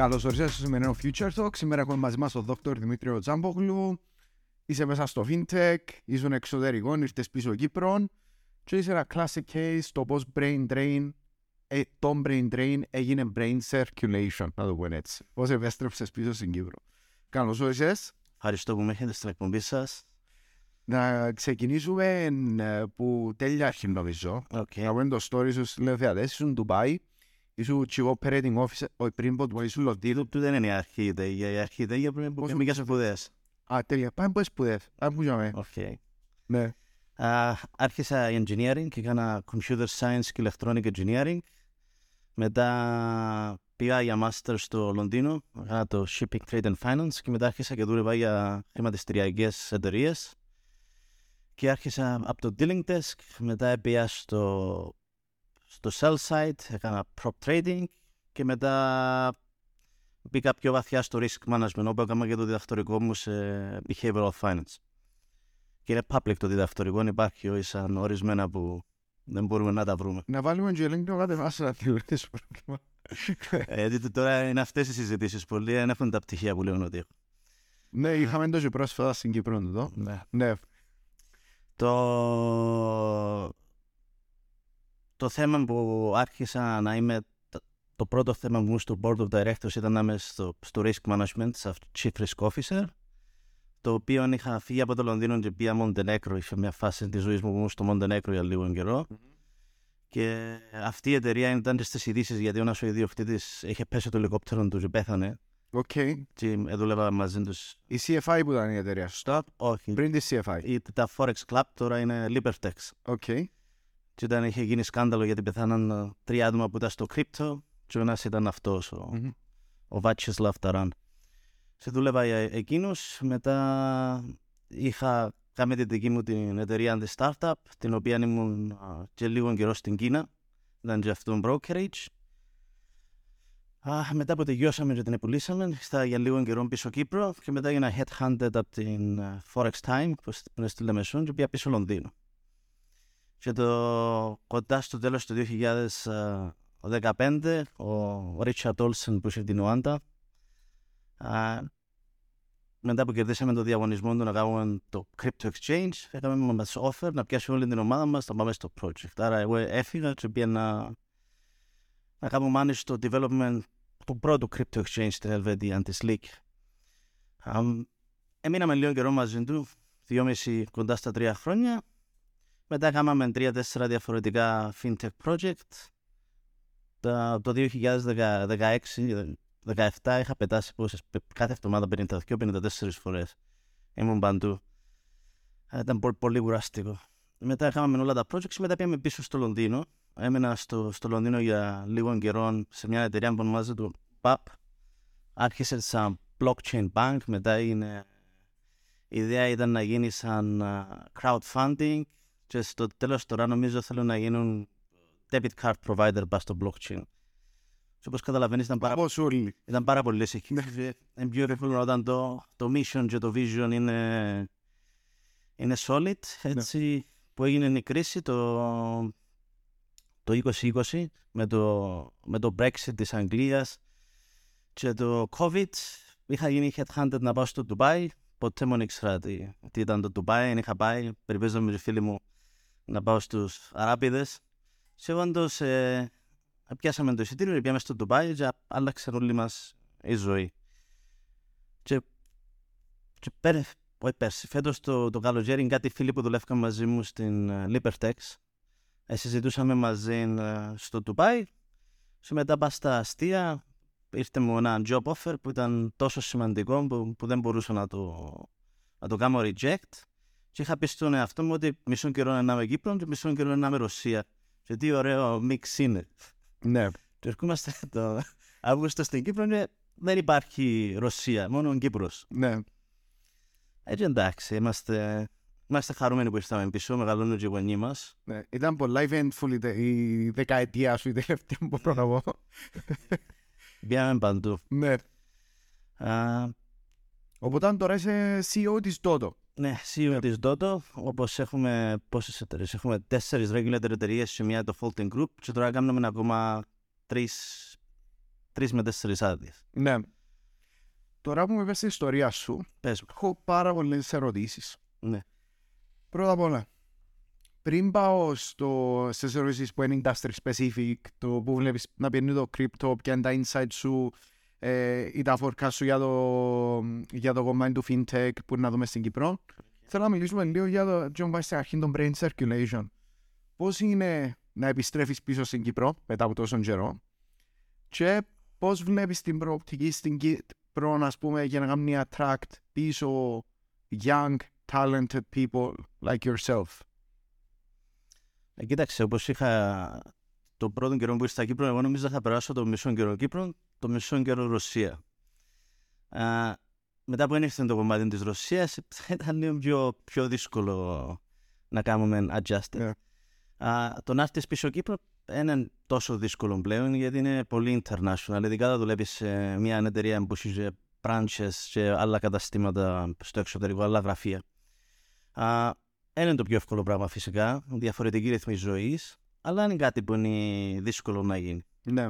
Καλώς ορίσατε στο σημερινό Future Talk. Σήμερα έχουμε μαζί μας τον Δόκτωρ Δημήτριο Τζάμπογλου. Είσαι μέσα στο FinTech, ήσουν εξωτερικό, ήρθες πίσω Κύπρο. Και είσαι ένα classic case το πώς brain drain, ε, το brain drain έγινε brain circulation, να το πω έτσι. Πώς επέστρεψες πίσω στην Κύπρο. Καλώς ορίσατε. Ευχαριστώ που με έχετε στην εκπομπή σας. Να ξεκινήσουμε ε, που τέλεια αρχή νομίζω. Okay. Να πούμε το story σου στους τηλεθεατές, ήσουν Dubai, ήσουν chief operating officer, όχι πριν πω του ήσουν Λονδίνο. Του δεν είναι η αρχή ιδέα. Η αρχή ιδέα πρέπει να πούμε για σπουδές. Α, τέλεια, πάμε πες σπουδές, πάμε που είχαμε. Okay. Ναι. Uh, άρχισα engineering και έκανα computer science και electronic engineering. Μετά πήγα για master στο Λονδίνο, έκανα το shipping trade and finance και μετά άρχισα και δούλευα για χρηματιστηριακές εταιρείες. Και άρχισα από το dealing desk, μετά πήγα στο, στο sell side, έκανα prop trading και μετά μπήκα πιο βαθιά στο risk management, όπου έκανα και το διδακτορικό μου σε behavioral finance. Και είναι public το διδακτορικό, υπάρχει όχι σαν ορισμένα που δεν μπορούμε να τα βρούμε. Να βάλουμε και link να βάσω να τελειώσει πρόβλημα. ε, δείτε τώρα είναι αυτές οι συζητήσεις. Πολλοί δεν έχουν τα πτυχία που λένε ότι έχω. Ναι, είχαμε το και πρόσφατα στην Κύπρο εδώ. Ναι. Ναι. Το... το θέμα που άρχισα να είμαι το πρώτο θέμα μου στο Board of Directors ήταν να είμαι στο, στο Risk Management, σαν Chief Risk Officer το οποίο είχα φύγει από το Λονδίνο και πήγα Μοντενέκρο. Είχε μια φάση της ζωής μου που ήμουν στο Μοντενέκρο για λίγο καιρό. Mm-hmm. Και αυτή η εταιρεία ήταν στις ειδήσεις γιατί ο ιδιοκτήτης είχε πέσει το ελικόπτερο του και πέθανε. OK. Okay. Και δούλευα μαζί τους. Η CFI που ήταν η εταιρεία, σωστά; Όχι. Πριν τη CFI. Η, τα Forex Club τώρα είναι Libertex. OK. Okay. Και ήταν, είχε γίνει σκάνδαλο γιατί πεθάναν τρία άτομα που ήταν στο crypto. Και ο ένας ήταν αυτός, ο, mm-hmm. ο Vaclav Taran. Σε δούλευα για εκείνους, μετά είχα κάνει την δική μου την εταιρεία The Startup, την οποία ήμουν και λίγο καιρό στην Κίνα, ήταν και αυτόν brokerage. Α, μετά που τελειώσαμε και την επουλήσαμε, ήρθα για λίγο καιρό πίσω Κύπρο και μετά έγινα headhunted από την Forex Time, που είναι στη Λεμεσόν και πήγα πίσω Λονδίνο. Και το κοντά στο τέλος του 2015, ο Richard Olsen που είχε την Ουάντα, μετά που κερδίσαμε το διαγωνισμό του να κάνουμε το Crypto Exchange, έκαμε μας offer να πιάσουμε όλη την ομάδα μας να πάμε στο project. Άρα εγώ έφυγα και πήγα να, να κάνω manage στο development του πρώτου Crypto Exchange στην Ελβετία, της Leak. Um, έμειναμε λίγο καιρό μαζί του, δυόμιση κοντά στα τρία χρόνια. Μετά κάναμε τρία-τέσσερα διαφορετικά fintech project. Το 2016 17 είχα πετάσει πόσες, κάθε εβδομάδα 52-54 φορές. Ήμουν παντού. Ε, ήταν πολύ, πολύ κουραστικό. Μετά είχαμε όλα τα projects μετά πήγαμε πίσω στο Λονδίνο. Έμενα στο, στο Λονδίνο για λίγο καιρό σε μια εταιρεία που ονομάζεται PAP. Άρχισε σαν blockchain bank, μετά είναι... Η ιδέα ήταν να γίνει σαν crowdfunding και στο τέλος τώρα νομίζω θέλω να γίνουν debit card provider πάνω στο blockchain. Και όπως καταλαβαίνεις ήταν πάρα, ήταν πάρα πολύ Είναι πιο εύκολο όταν το, το mission και το vision είναι, είναι solid. Έτσι ναι. που έγινε η κρίση το, το 2020 με το, με το Brexit της Αγγλίας και το COVID είχα γίνει headhunted να πάω στο Dubai. Ποτέ μου ήξερα τι, τι ήταν το Dubai. Είχα πάει, περιπέζω με τους φίλοι μου να πάω στους Αράπιδες. Και όντως ε, πιάσαμε το εισιτήριο, πήγαμε στο Ντουμπάι και άλλαξε όλη μας η ζωή. Και, και πέρε, όχι πέρσι, φέτος το, το καλοκαίρι κάτι φίλοι που δουλεύκαν μαζί μου στην uh, Libertex ε, συζητούσαμε μαζί uh, στο Ντουμπάι και μετά πας στα αστεία ήρθε μου ένα job offer που ήταν τόσο σημαντικό που, που δεν μπορούσα να το, να το κάνω reject και είχα πει στον εαυτό μου ότι μισό καιρό να είμαι Κύπρο και μισό καιρό να είμαι Ρωσία. Και τι ωραίο μίξ είναι. Ναι. Και ερχόμαστε το Αύγουστο στην Κύπρο και δεν υπάρχει Ρωσία, μόνο ο Κύπρος. Ναι. Έτσι εντάξει, είμαστε, είμαστε χαρούμενοι που ήρθαμε πίσω, μεγαλώνουν οι γονείς μας. Ναι, ήταν πολλά eventful η δεκαετία σου, η τελευταία που μπορώ να πω. Πήγαμε παντού. Ναι. Uh, Οπότε τώρα είσαι CEO της Dodo. Ναι, CEO της Dodo, όπως έχουμε πόσες εταιρείες, έχουμε τέσσερις regulator εταιρείες σε μια defaulting group και τώρα κάνουμε ακόμα τρεις τρεις με τέσσερις άδειες. Ναι. Τώρα που μου είπες την ιστορία σου, Πες μου. έχω πάρα πολλές ερωτήσεις. Ναι. Πρώτα απ' όλα, πριν πάω στο, στις ερωτήσεις που είναι industry specific, το που βλέπεις να πιένει το crypto, ποια είναι τα insights σου ε, ή τα forecast σου για το, για το κομμάτι του fintech που είναι να δούμε στην Κύπρο, θέλω να μιλήσουμε λίγο για το John Vice στην αρχή των brain circulation. Πώς είναι να επιστρέφεις πίσω στην Κύπρο μετά από τόσο καιρό και πώς βλέπεις την προοπτική στην Κύπρο, ας πούμε, για να κάνει attract πίσω young, talented people like yourself; Ε, κοίταξε, όπως είχα το πρώτο καιρό που ήρθα στα Κύπρο, εγώ νόμιζα θα περάσω το μισό καιρό Κύπρο, το μισό καιρό Ρωσία. Α, μετά που ένιξε το κομμάτι της Ρωσίας, ήταν λίγο πιο, πιο δύσκολο να κάνουμε adjust. Ναι. Α, το να έρθεις πίσω Κύπρο δεν είναι τόσο δύσκολο πλέον γιατί είναι πολύ international. Ειδικά θα δουλεύεις σε μια εταιρεία που έχει branches και άλλα καταστήματα στο εξωτερικό, άλλα γραφεία. Α, δεν είναι το πιο εύκολο πράγμα φυσικά, διαφορετική ρυθμή ζωής, αλλά είναι κάτι που είναι δύσκολο να γίνει. Ναι.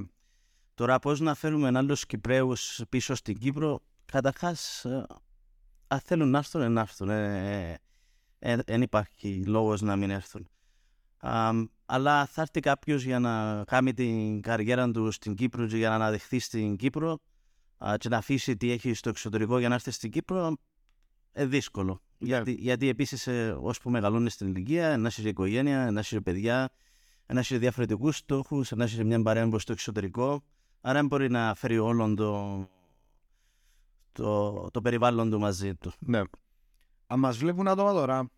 Τώρα, πώς να φέρουμε άλλου Κυπραίου πίσω στην Κύπρο, καταρχάς, αν θέλουν να έρθουν, να έρθουν. Δεν υπάρχει λόγος να μην έρθουν. Α, αλλά θα έρθει κάποιος για να κάνει την καριέρα του στην Κύπρο και για να αναδεχθεί στην Κύπρο α, και να αφήσει τι έχει στο εξωτερικό για να έρθει στην Κύπρο, ε, δύσκολο. Γιατί, γιατί επίσης, ε, ώσπου μεγαλώνει στην ηλικία, να είσαι οικογένεια, να είσαι παιδιά, να είσαι διαφορετικούς στόχους, να είσαι μια παρέα προ το εξωτερικό. Άρα δεν μπορεί να φέρει όλον το, το, το περιβάλλον του μαζί του. Ναι. Αν μας βλέπουν άτομα τώρα,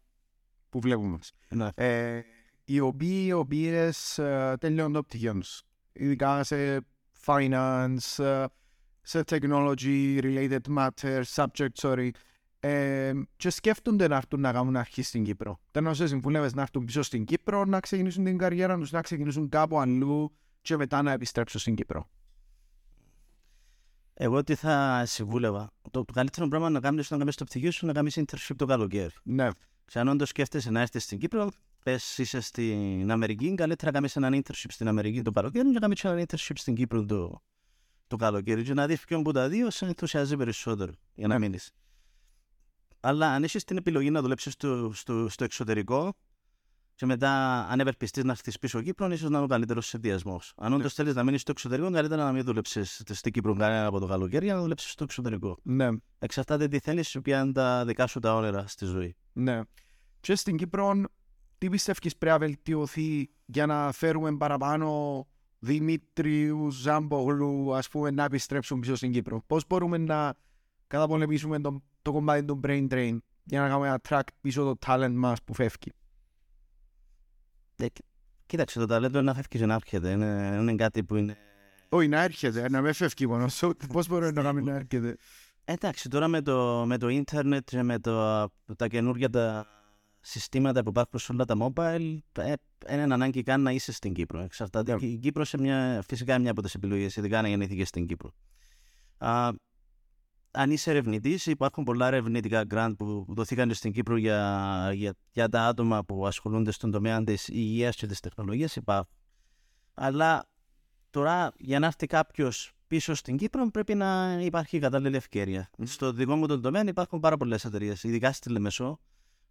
που βλέπουμε μας, Ναι. ε, οι οποίοι οι οποίες ε, τελειώνουν το πτυχίο τους, ειδικά σε finance, ε, σε technology related matters, subject, sorry, ε, και σκέφτονται να έρθουν να κάνουν αρχή στην Κύπρο. Δεν σε συμβουλεύεις να έρθουν πίσω στην Κύπρο, να ξεκινήσουν την καριέρα τους, να ξεκινήσουν κάπου αλλού και μετά να επιστρέψουν στην Κύπρο. Εγώ τι θα συμβούλευα. Το, το καλύτερο πράγμα να κάνεις να κάνεις το πτυχίο σου να κάνεις internship το καλοκαίρι. Ναι, Και αν όντως σκέφτεσαι να έρθεις στην Κύπρο, πες είσαι στην Αμερική, καλύτερα να κάνεις έναν internship στην Αμερική το καλοκαίρι και να κάνεις ένα internship στην Κύπρο το, το καλοκαίρι. Και να δεις ποιον από τα δύο σε ενθουσιάζει περισσότερο για να Ναι. μείνεις. Αλλά αν έχεις την επιλογή να δουλέψεις στο, στο, στο εξωτερικό και μετά αν ευελπιστείς να έρθει πίσω Κύπρο, ίσως να είναι ο καλύτερος συνδυασμός. Αν όντως θέλεις να μείνεις στο εξωτερικό, καλύτερα να μην δουλέψεις στην Κύπρο κανένα από το καλοκαίρι, για να δουλέψεις στο εξωτερικό. ναι, Εξαρτάται τι θέλεις, ποια είναι τα δικά σου τα όνειρα στη ζωή. ναι. Και στην Κύπρο, τι πιστεύεις πρέπει να βελτιωθεί για να φέρουμε παραπάνω Δημήτριου, Ζάμπογλου, ας πούμε, να επιστρέψουν πίσω στην Κύπρο; Πώς μπορούμε να καταπολεμήσουμε το, το κομμάτι του brain drain για να κάνουμε attract πίσω το talent μας που φεύγει; Ε, κοί- κοίταξε, το ταλέντο είναι να φεύγεις και να έρχεται. Είναι, είναι κάτι που είναι. Όχι, να έρχεται, να με φεύγει μόνος σου. Πώς μπορούμε να κάνουμε να έρχεται; Εντάξει, τώρα με το, με το ίντερνετ και με το, τα καινούργια τα συστήματα που υπάρχουν σε όλα τα mobile, ε, είναι ανάγκη καν να είσαι στην Κύπρο. Εξαρτάται. Ναι. Η Κύπρο σε μια, φυσικά είναι μια από τις επιλογές, ειδικά αν γεννήθηκε στην Κύπρο. Α, αν είσαι ερευνητής, υπάρχουν πολλά ερευνητικά grant που δοθήκαν στην Κύπρο για, για, για τα άτομα που ασχολούνται στον τομέα της υγείας και της τεχνολογίας. Υπάρχουν. Αλλά τώρα για να έρθει κάποιος πίσω στην Κύπρο πρέπει να υπάρχει κατάλληλη ευκαιρία. Στο δικό μου τον τομέα υπάρχουν πάρα πολλές εταιρείες, ειδικά στη Λεμεσό,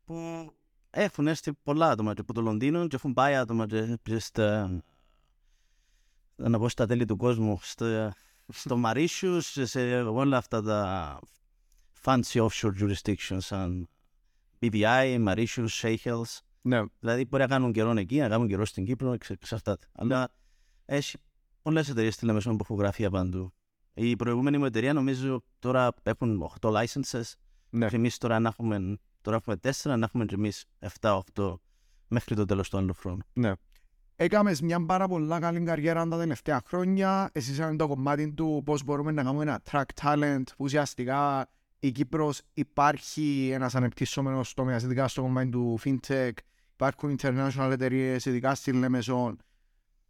που έχουν έρθει πολλά άτομα και από το Λονδίνο και έχουν πάει άτομα και, και στα, να πω στα τέλη του κόσμου, στο, στο Μαρίσιους, σε όλα αυτά τα fancy offshore jurisdictions σαν BVI, Mauritius, Seychelles. Ναι, Δηλαδή μπορεί να κάνουν καιρό εκεί, να κάνουν καιρό στην Κύπρο, εξ- εξαρτάται. Αλλά έχει πολλές εταιρείες στη Λεμεσόν που έχουν γραφεία παντού. Η προηγούμενη μου εταιρεία νομίζω τώρα έχουν 8 licenses. ναι. Και εμείς τώρα να έχουμε, τώρα έχουμε 4, να έχουμε και εμείς 7-8 μέχρι το τέλος του άλλου χρόνου. Ναι. Έκαμες μια πάρα πολλά καλή καριέρα τα τελευταία χρόνια. Εσύ είσαι το κομμάτι του πώς μπορούμε να κάνουμε ένα track talent που ουσιαστικά η Κύπρος υπάρχει ένας ανεπτυσσόμενος τομέας, ειδικά στο κομμάτι του fintech. Υπάρχουν international εταιρείες, ειδικά στη Λεμεσόν.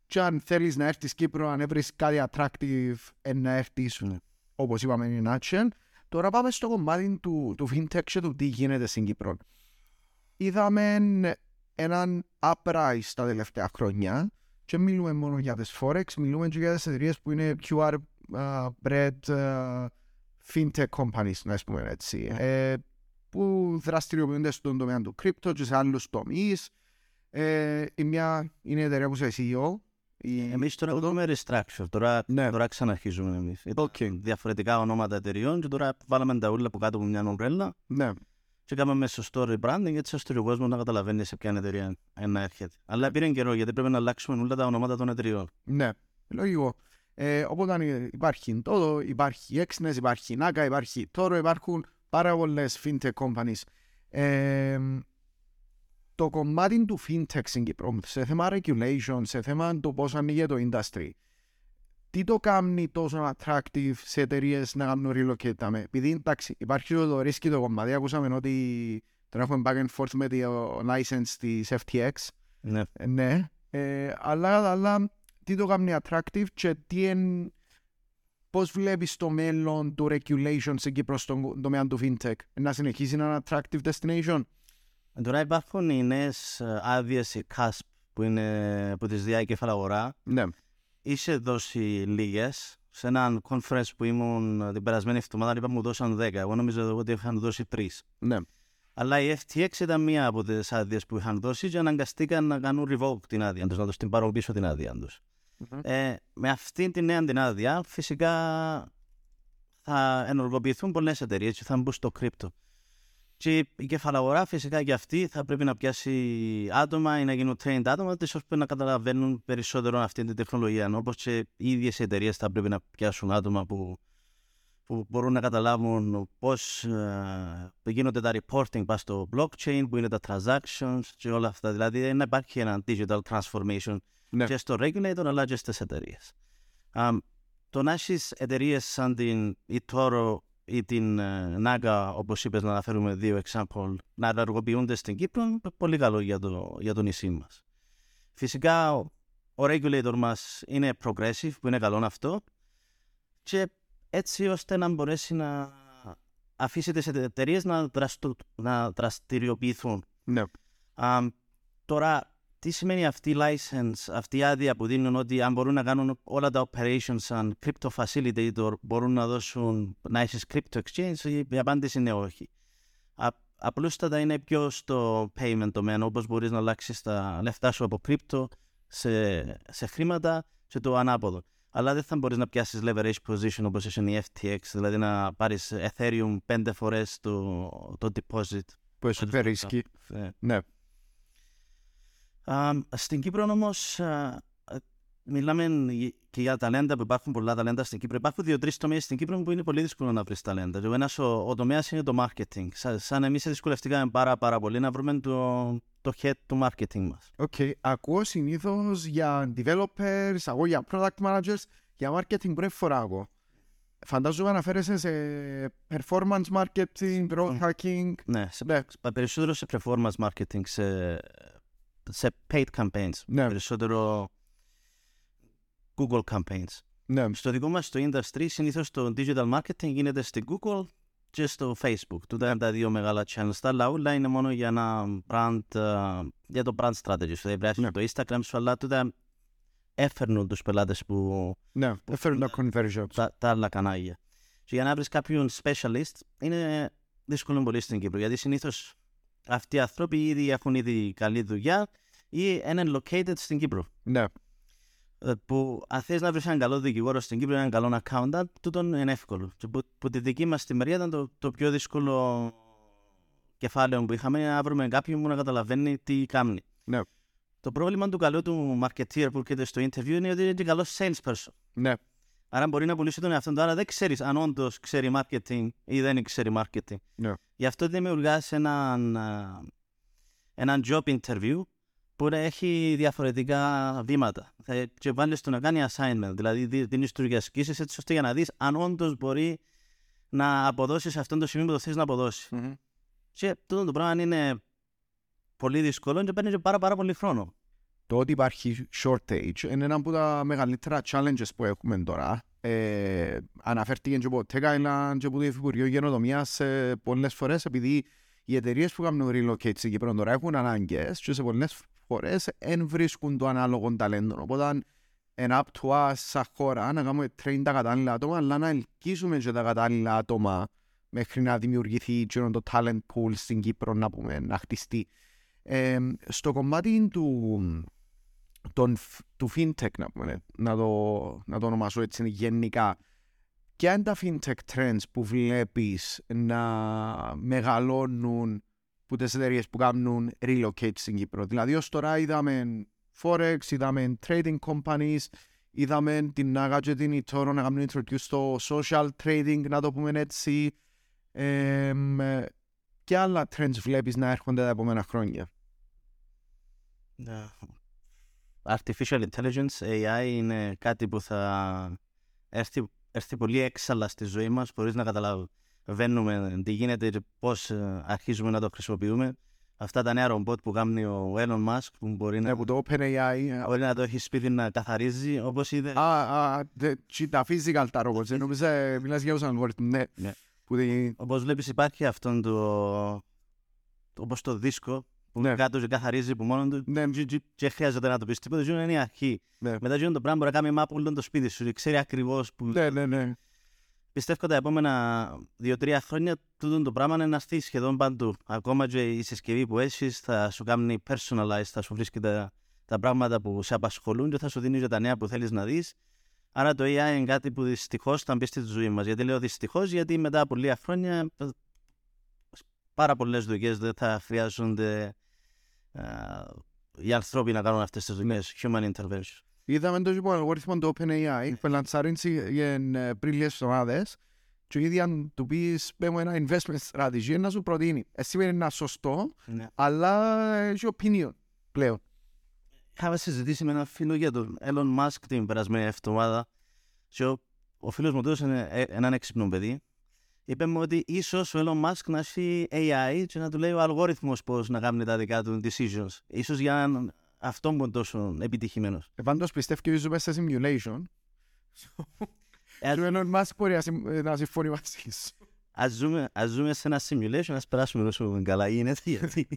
Και αν θέλεις να έρθεις Κύπρο, αν έβρεις κάτι attractive, ε, να έρθεις, Ναι. όπως είπαμε, in a nutshell. Τώρα πάμε στο κομμάτι του, του fintech και του τι γίνεται στην Κύπρο. Είδαμε έναν uprise τα τελευταία χρόνια και μιλούμε μόνο για τις Forex, μιλούμε και για τις εταιρείες που είναι QR uh, bred uh, fintech companies, να πούμε έτσι, ε, που δραστηριοποιούνται στον τομέα του crypto και σε άλλους τομείς. Ε, η μια είναι η εταιρεία που είσαι CEO. Η... Εμείς τώρα κάνουμε restructure, τώρα, Ναι. τώρα ξαναρχίζουμε εμείς. Ήταν Οκ. διαφορετικά ονόματα εταιριών και τώρα βάλαμε τα ούλα από κάτω από μια ομπρέλα Ναι, και κάναμε σωστό rebranding έτσι ώστε ο κόσμος να καταλαβαίνει σε ποια εταιρεία να έρχεται. Αλλά πήρε καιρό γιατί πρέπει να αλλάξουμε όλα τα ονόματα των εταιριών. ναι, λογικό. Ε, οπότε υπάρχει todo, υπάρχει Exnes, υπάρχει Naga, υπάρχει Toro, υπάρχουν πάρα πολλές fintech companies. Ε, το κομμάτι του fintech στην Κύπρο, σε θέμα regulation, σε θέμα το πώς ανοίγει το industry, τι το κάνει τόσο attractive σε εταιρείες να κάνουν relocate τα με; Επειδή εντάξει, υπάρχει το ρίσκι το κομμάτι, ακούσαμε ότι τώρα έχουμε back and forth με το license της FTX, Ναι. ε, ναι, ε, αλλά, αλλά τι το κάνει attractive και τι εν, πώς βλέπεις το μέλλον του regulation στην Κύπρο στον τομέα του fintech; Να συνεχίσει να είναι attractive destination; Ε, Τώρα υπάρχουν οι νέες άδειες, οι CASP, που είναι από τη ΔΙΑ κεφάλα αγορά. Ναι, Είσαι δώσει λίγες. Σε έναν conference που ήμουν ε, την περασμένη εβδομάδα, είπα μου δώσαν 10. Εγώ νομίζω ότι είχαν δώσει 3. ναι, Αλλά η FTX ήταν μία από τις άδειες που είχαν δώσει και αναγκαστήκαν να κάνουν revoke την άδεια τους, να τους την πάρουν πίσω την άδεια τους. Ε, με αυτή τη νέα την άδεια, φυσικά θα ενεργοποιηθούν πολλές εταιρείες και θα μπουν στο crypto. Και η κεφαλαγορά φυσικά και αυτή θα πρέπει να πιάσει άτομα ή να γίνουν trained άτομα, τις ώστε να καταλαβαίνουν περισσότερο αυτή την τεχνολογία. Όπως και οι ίδιες εταιρείες θα πρέπει να πιάσουν άτομα που, που μπορούν να καταλάβουν πώς γίνονται τα reporting πάνω στο blockchain, που είναι τα transactions και όλα αυτά. Δηλαδή να υπάρχει ένα digital transformation Ναι. και στο regulator αλλά και στις εταιρείες. το να έχεις εταιρείες σαν την eToro ή την ε, Naga, όπως είπες, να αναφέρουμε δύο example, να ενεργοποιούνται στην Κύπρο, είναι πολύ καλό για το, για το νησί μας. Φυσικά, ο, ο regulator μας είναι progressive, που είναι καλό αυτό, και έτσι ώστε να μπορέσει να αφήσει τις εταιρείες να, δραστου, να δραστηριοποιηθούν. ναι, Α, τώρα, τι σημαίνει αυτή η license, αυτή η άδεια που δίνουν ότι αν μπορούν να κάνουν όλα τα operations σαν crypto facilitator, μπορούν να δώσουν να έχεις crypto exchange, η η απάντηση είναι όχι. Α, απλούστατα είναι πιο στο payment τομέα, όπως μπορείς να αλλάξεις τα λεφτά σου από crypto σε, σε χρήματα και το ανάποδο. Αλλά δεν θα μπορείς να πιάσεις leverage position όπως είναι η FTX, δηλαδή να πάρεις Ethereum πέντε φορές το, το deposit. που είσαι Τέλος ρίσκι. Ε, Ναι, Α, στην Κύπρο όμως μιλάμε και για ταλέντα που υπάρχουν πολλά ταλέντα στην Κύπρο. Υπάρχουν δύο-τρεις τομείς στην Κύπρο που είναι πολύ δύσκολο να βρεις ταλέντα. Και Ο ένας ο, ο τομέας είναι το marketing. Σαν, σαν εμείς δυσκολευτήκαμε πάρα, πάρα πολύ να βρούμε το, το head του marketing μας. Οκ. Ακούω συνήθως για developers, εγώ για product managers, για marketing πρώτη φορά ακούω. Φαντάζομαι αναφέρεσαι σε performance marketing, growth hacking. Ναι, σε, Ναι, περισσότερο σε performance marketing, σε, σε paid campaigns. ναι, Περισσότερο Google campaigns. ναι, Στο δικό μας το industry συνήθως το digital marketing γίνεται στην Google και στο Facebook. Τούτα είναι τα δύο μεγάλα channels. Τα άλλα όλα είναι μόνο για, ένα brand, ε, για το brand strategy. Δηλαδή πρέπει Ναι. το Instagram σου, αλλά τούτα έφερνουν τους πελάτες που ναι. Έφερε τα conversions. τα, τα άλλα κανάλια. Και για να βρεις κάποιον specialist είναι δύσκολο πολύ στην Κύπρο. Γιατί συνήθως αυτοί οι άνθρωποι ήδη έχουν ήδη καλή δουλειά ή είναι located στην Κύπρο. Ναι, Ε, που αν θες να βρεις έναν καλό δικηγόρο στην Κύπρο, έναν καλό accountant, τούτον είναι εύκολο. Και που, που τη δική μας τη μερία ήταν το, το πιο δύσκολο κεφάλαιο που είχαμε να βρούμε κάποιον που να καταλαβαίνει τι κάνει. ναι, Το πρόβλημα του καλού του marketeer που έρχεται στο interview είναι ότι είναι και καλός salesperson. ναι, Άρα μπορεί να πουλήσει τον εαυτόν του, άρα δεν ξέρεις αν όντως ξέρει marketing ή δεν ξέρει marketing. ναι. Γι' αυτό δημιουργάς έναν, α, έναν job interview που να έχει διαφορετικά βήματα. Θα, και βάλεις το να κάνει assignment, δηλαδή δίνεις του για ασκήσει έτσι ώστε για να δεις αν όντως μπορεί να αποδώσεις σε αυτόν το σημείο που το θες να αποδώσεις. Μμμ. Και τούτο το πράγμα είναι πολύ δύσκολο και παίρνει και πάρα, πάρα πολύ χρόνο. Το ότι υπάρχει shortage είναι ένα από τα μεγαλύτερα challenges που έχουμε τώρα. Ε, αναφέρθηκε και από Tech Island και από το Υφυπουργείο Γενοτομίας ε, πολλές φορές επειδή οι εταιρείες που κάνουν relocate στην Κύπρο τώρα έχουν ανάγκες και σε πολλές φορές δεν βρίσκουν το ανάλογο ταλέντο. Οπότε and up to us σαν χώρα να κάνουμε train τα κατάλληλα άτομα, αλλά να ελκύσουμε και τα κατάλληλα άτομα μέχρι να δημιουργηθεί και το talent pool στην Κύπρο να, πούμε, να χτιστεί. Ε, στο κομμάτι του, τον, του fintech, να, πούμε, να, το, να το ονομάσω έτσι γενικά, ποια είναι τα fintech trends που βλέπεις να μεγαλώνουν που τις εταιρείες που κάνουν relocate στην Κύπρο. Δηλαδή ως τώρα είδαμε Forex, είδαμε trading companies, είδαμε την Naga και την eToro να κάνουν introduce στο social trading, να το πούμε έτσι. Ε, και άλλα trends βλέπεις να έρχονται τα επόμενα χρόνια. Ναι. Artificial Intelligence, AI, είναι κάτι που θα έρθει, έρθει πολύ έξαλα στη ζωή μας, χωρίς να καταλαβαίνουμε τι γίνεται και πώς ε, αρχίζουμε να το χρησιμοποιούμε αυτά τα νέα ρομπότ που κάνει ο Elon Musk που μπορεί ναι, να, που το OpenAI. μπορεί να το έχει σπίτι να καθαρίζει όπως είδες. Α, α, τα physical τα ρομπότ. Νομίζω μιλάς για τους αλγόριθμους. Ναι. Ναι. Που δι... Όπως βλέπεις υπάρχει αυτόν το, όπως το δίσκο που Ναι. κάτω και καθαρίζει που μόνο του Ναι, και χρειάζεται να το πεις τίποτα. Ζουν είναι η αρχή. ναι. Μετά γίνουν το πράγμα μπορεί να κάνει map όλο το σπίτι σου και ξέρει ακριβώς που... Ναι, ναι, ναι. Πιστεύω τα επόμενα δύο-τρία χρόνια τούτο το πράγμα είναι να έρθει σχεδόν παντού. Ακόμα και η συσκευή που έχεις θα σου κάνει personalized, θα σου βρίσκει τα, τα πράγματα που σε απασχολούν και θα σου δίνει και τα νέα που θέλεις να δεις. Άρα το AI είναι κάτι που δυστυχώς θα μπει στη ζωή μας. Γιατί λέω δυστυχώς, γιατί μετά από λίγα χρόνια ε, πάρα πολλές δουλειές δεν θα χρειάζονται α, οι άνθρωποι να κάνουν αυτές τις δουλειές. Human intervention. Είδαμε το λοιπόν αλγόριθμο του OpenAI που λαντσάρει πριν λίγες εβδομάδες και ήδη αν του πεις πέμω ένα investment strategy να σου προτείνει. Εσύ είναι ένα σωστό, Ναι. αλλά έχει opinion πλέον. Είχαμε συζητήσει με έναν φίλο για τον Elon Musk την περασμένη εβδομάδα και ο, ο φίλος μου του είναι ε, έναν έξυπνο παιδί. Είπε μου ότι ίσως ο Elon Musk να έχει AI και να του λέει ο αλγόριθμος πώς να κάνει τα δικά του decisions. Ίσως για να αυτό που είναι τόσο επιτυχημένος. Ε, Πάντως πιστεύω ότι ζούμε σε simulation. Ε, Και ο Elon Musk μπορεί να συμ- να συμφωνεί μαζί σου. Ας ζούμε, ας ζούμε σε ένα simulation, ας περάσουμε όσο καλά γίνεται, γιατί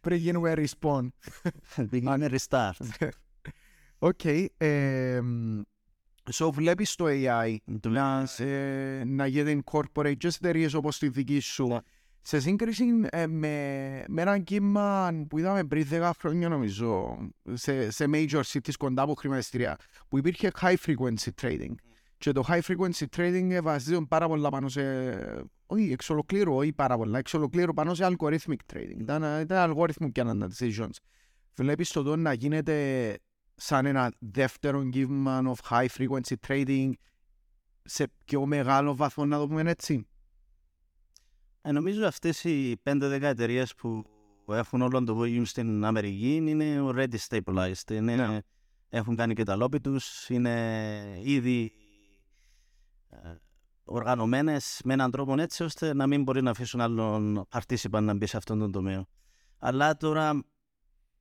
Πριν γίνουμε respawn. είναι restart. Οκ. ε, So βλέπεις το AI Του να, ε, να γίνεται incorporate και σε εταιρείες όπως τη δική σου. Ναι. Σε σύγκριση ε, με, με έναν κύμα που είδαμε πριν 10 χρόνια νομίζω σε, σε major cities κοντά από χρηματιστήρια που υπήρχε high frequency trading και το high frequency trading βασίζεται πάρα πολλά πάνω σε όχι εξ ολοκλήρου, όχι πάρα πολλά, εξ ολοκλήρου πάνω σε algorithmic trading. Ήταν, ήταν αλγόριθμο και τα decisions. Βλέπεις το τώρα να γίνεται σαν ένα δεύτερο κύμα of high frequency trading σε πιο μεγάλο βαθμό να το πούμε έτσι. Ε, νομίζω αυτές οι 5-10 εταιρείε που έχουν όλο το volume στην Αμερική είναι already stabilized. Είναι, Ναι. Έχουν κάνει και τα λόπι τους, είναι ήδη ε, οργανωμένες με έναν τρόπο έτσι ώστε να μην μπορεί να αφήσουν άλλον participant να μπει σε αυτόν τον τομέα. Αλλά τώρα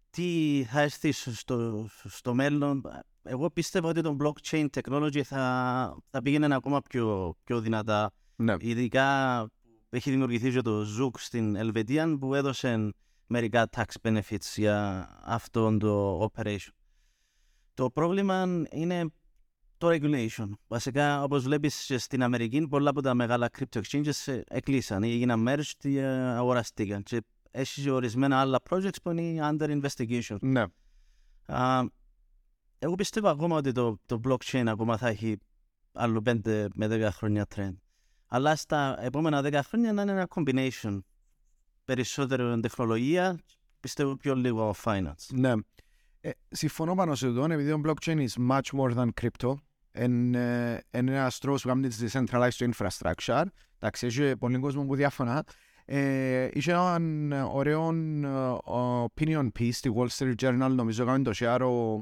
τι θα έρθει στο, στο μέλλον, εγώ πιστεύω ότι το blockchain technology θα, θα πήγαινε ακόμα πιο, πιο δυνατά Ναι. Ειδικά έχει δημιουργηθεί και το Zook στην Ελβετία που έδωσε μερικά tax benefits για αυτό το operation. Το πρόβλημα είναι το regulation. Βασικά, όπως βλέπεις και στην Αμερική, πολλά από τα μεγάλα crypto exchanges ε, εκλείσαν ή έγιναν merged ή ε, αγοραστήκαν. Και έχει και ορισμένα άλλα projects που είναι under investigation. Ναι. Α, εγώ πιστεύω ακόμα ότι το, το blockchain ακόμα θα έχει άλλο 5 με 10 χρόνια trend. Αλλά στα επόμενα 10 χρόνια να είναι ένα combination. Περισσότερο τεχνολογία, πιστεύω πιο λίγο finance. Ναι. Ε, συμφωνώ πάνω σε αυτό, επειδή το blockchain is much more than crypto. Είναι ε, είναι ένας τρόπος που κάνει τη decentralized infrastructure. Εντάξει, έχει πολύ κόσμο που διαφωνά. Ε, είχε έναν ωραίο ε, opinion piece στη Wall Street Journal, νομίζω έκανε το share ο,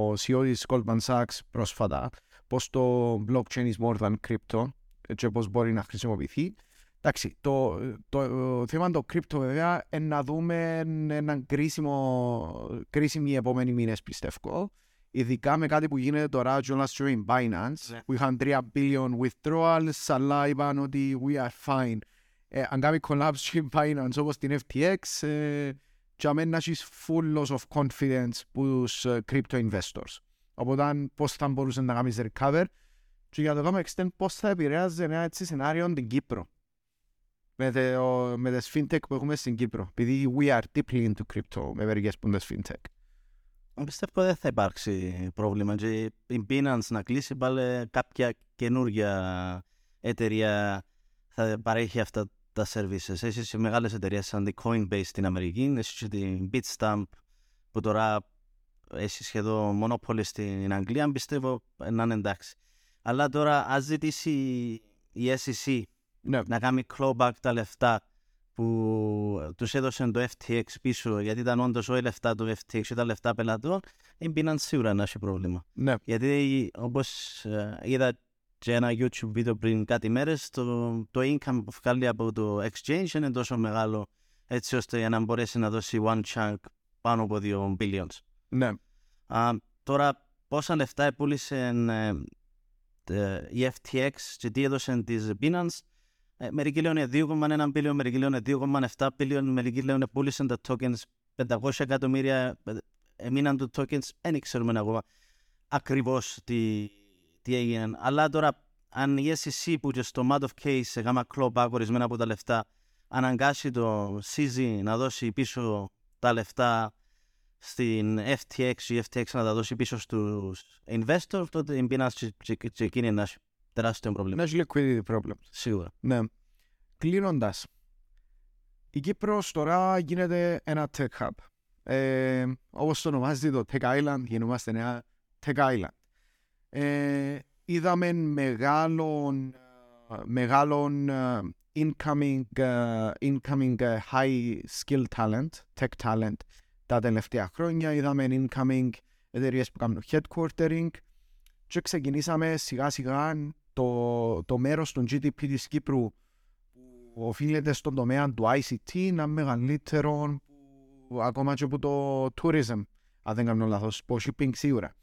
ο CEO της Goldman Sachs πρόσφατα, πως το blockchain is more than crypto και πώς μπορεί να χρησιμοποιηθεί. Εντάξει, το, το, ε, θέμα το crypto βέβαια είναι να δούμε έναν κρίσιμο, κρίσιμοι επόμενοι μήνες πιστεύω. Ειδικά με κάτι που γίνεται τώρα κιόλας και in Binance Ναι. που είχαν 3 billion withdrawals αλλά είπαν ότι we are fine. Ε, αν κάνει collapse και in Binance όπως την FTX ε, και αμέν να έχεις full loss of confidence που τους ε, crypto investors. Οπότε πώς θα μπορούσε να κάνεις recover και για το κάνω extend πώς θα επηρέαζε ένα έτσι σενάριο την Κύπρο με, το, με τις fintech που έχουμε στην Κύπρο επειδή we are deeply into crypto με μερικές που είναι τις fintech. Πιστεύω δεν θα υπάρξει πρόβλημα και η Binance να κλείσει πάλι κάποια καινούργια εταιρεία θα παρέχει αυτά τα services. Έχεις οι μεγάλες εταιρείες σαν την Coinbase στην Αμερική, έχεις και την Bitstamp που τώρα έχει σχεδόν μονοπόλη στην Αγγλία, πιστεύω να είναι εντάξει. Αλλά τώρα ας ζητήσει η SEC Ναι. να κάνει clawback τα λεφτά που τους έδωσαν το FTX πίσω, γιατί ήταν όντως όχι λεφτά του FTX, ήταν λεφτά πελατών, η Binance σίγουρα να έχει πρόβλημα. Ναι, Γιατί όπως ε, είδα και ένα YouTube βίντεο πριν κάτι μέρες, το, το income που βγάλει από το exchange είναι τόσο μεγάλο έτσι ώστε για να μπορέσει να δώσει one chunk πάνω από 2 billions. ναι, Α, τώρα πόσα λεφτά επούλησε ε, η FTX και τι έδωσε της Binance. Ε, μερικοί λένε 2,1 billion, μερικοί λένε 2,7 billion, μερικοί λένε πούλησαν τα tokens 500 εκατομμύρια, ε, έμειναν το tokens, δεν ξέρουμε ακόμα ακριβώς τι, τι έγινε. Αλλά τώρα αν η SEC που και στο Mad of Case έκανα clawback ορισμένα από τα λεφτά αναγκάσει το CZ να δώσει πίσω τα λεφτά στην FTX η FTX να τα δώσει πίσω στους investors τότε η Binance και- και- και εκείνη να έχει τεράστιο πρόβλημα. να έχει liquidity problem. Σίγουρα. Ναι. Κλείνοντας, η Κύπρος τώρα γίνεται ένα tech hub. Ε, όπως το ονομάζει το Tech Island, γινόμαστε ένα Tech Island. Ε, είδαμε μεγάλων, ε, μεγάλων ε, incoming, ε, incoming ε, high skill talent, tech talent τα τελευταία χρόνια. Είδαμε incoming εταιρείες που κάνουν headquartering και ξεκινήσαμε σιγά σιγά το, το μέρος των GDP της Κύπρου που οφείλεται στον τομέα του ICT να είναι μεγαλύτερο που, ακόμα και από το tourism, αν δεν κάνω λάθος, από shipping σίγουρα.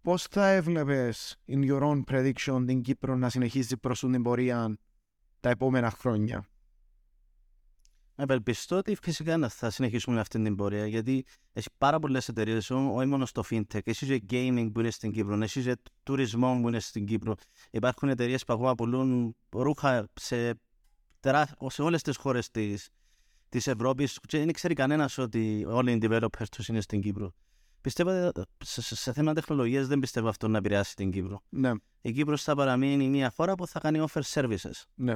Πώς θα έβλεπες in your own prediction την Κύπρο να συνεχίζει προς την πορεία τα επόμενα χρόνια; Ευελπιστώ ότι φυσικά να θα συνεχίσουμε αυτή την πορεία γιατί έχει πάρα πολλές εταιρείες, όχι μόνο στο fintech, έχει και gaming που είναι στην Κύπρο, έχει και τουρισμό που είναι στην Κύπρο. Υπάρχουν εταιρείες που ακόμα πουλούν ρούχα σε, τερά... σε όλες τις χώρες της της Ευρώπης και δεν ξέρει κανένας ότι όλοι οι developers τους είναι στην Κύπρο. Πιστεύω ότι σε, σε, σε θέμα τεχνολογίας δεν πιστεύω αυτό να επηρεάσει την Κύπρο. Ναι, Η Κύπρος θα παραμείνει μια χώρα που θα κάνει offer services ναι.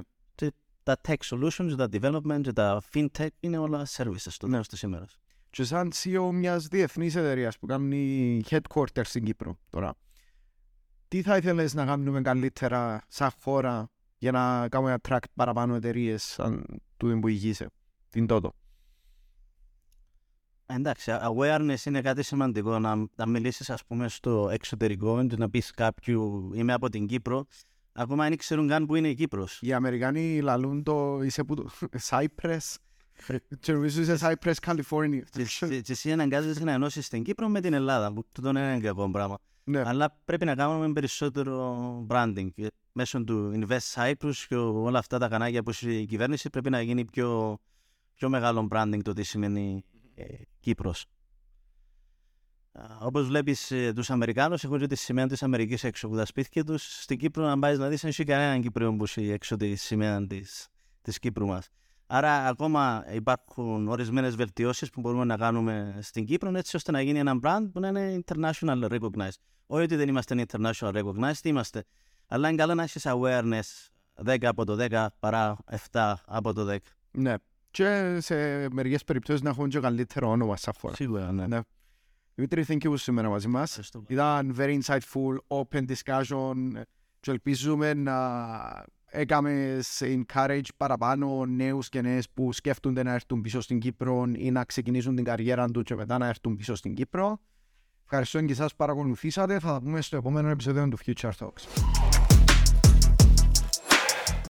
Τα tech solutions, τα development και τα fintech είναι όλα services το νέο της σήμερα. Και σαν CEO μιας διεθνής εταιρείας που κάνει headquarters στην Κύπρο τώρα, τι θα ήθελες να κάνουμε καλύτερα σαν χώρα για να κάνουμε attract παραπάνω εταιρείες σαν του που ηγείσαι, την τότο. Εντάξει, awareness είναι κάτι σημαντικό. Να, να μιλήσεις ας πούμε στο εξωτερικό και να πεις κάποιου είμαι από την Κύπρο. Ακόμα δεν ξέρουν καν που είναι η Κύπρος. Οι Αμερικάνοι λαλούν το είσαι που το Cypress και νομίζω είσαι Cypress, California. Και- και- Και εσύ αναγκάζεσαι να ενώσεις την Κύπρο με την Ελλάδα, που τούτο είναι ένα κακό πράγμα. Ναι, Αλλά πρέπει να κάνουμε περισσότερο branding. Και Μέσω του Invest Cyprus και όλα αυτά τα κανάλια που έχει η κυβέρνηση πρέπει να γίνει πιο, πιο μεγάλο branding το τι σημαίνει ε, Κύπρος. Όπως βλέπεις τους Αμερικάνους, έχουν και τη σημαία της Αμερικής έξω από τα σπίτια τους. Στην Κύπρο, να πάεις να δεις, δεν έχει κανέναν Κύπριο που έχει έξω τη σημαία της της Κύπρου μας. Άρα, ακόμα υπάρχουν ορισμένες βελτιώσεις που μπορούμε να κάνουμε στην Κύπρο, έτσι ώστε να γίνει ένα brand που να είναι international recognized. Όχι ότι δεν είμαστε international recognized, είμαστε. Αλλά είναι καλό να έχεις awareness 10 από το 10 παρά 7 από το 10. ναι. Και σε μερικές περιπτώσεις να έχουν και καλύτερο όνομα σαν χώρα. Σίγουρα, ναι. Ναι. Δημήτρη, thank you που σήμερα μαζί μας. Ευχαριστώ. Ήταν very insightful, open discussion και ελπίζουμε να έκαμε σε encourage παραπάνω νέους και νέες που σκέφτονται να έρθουν πίσω στην Κύπρο ή να ξεκινήσουν την καριέρα του και μετά να έρθουν πίσω στην Κύπρο. Ευχαριστώ και εσάς που παρακολουθήσατε. Θα τα πούμε στο επόμενο επεισόδιο του Future Talks.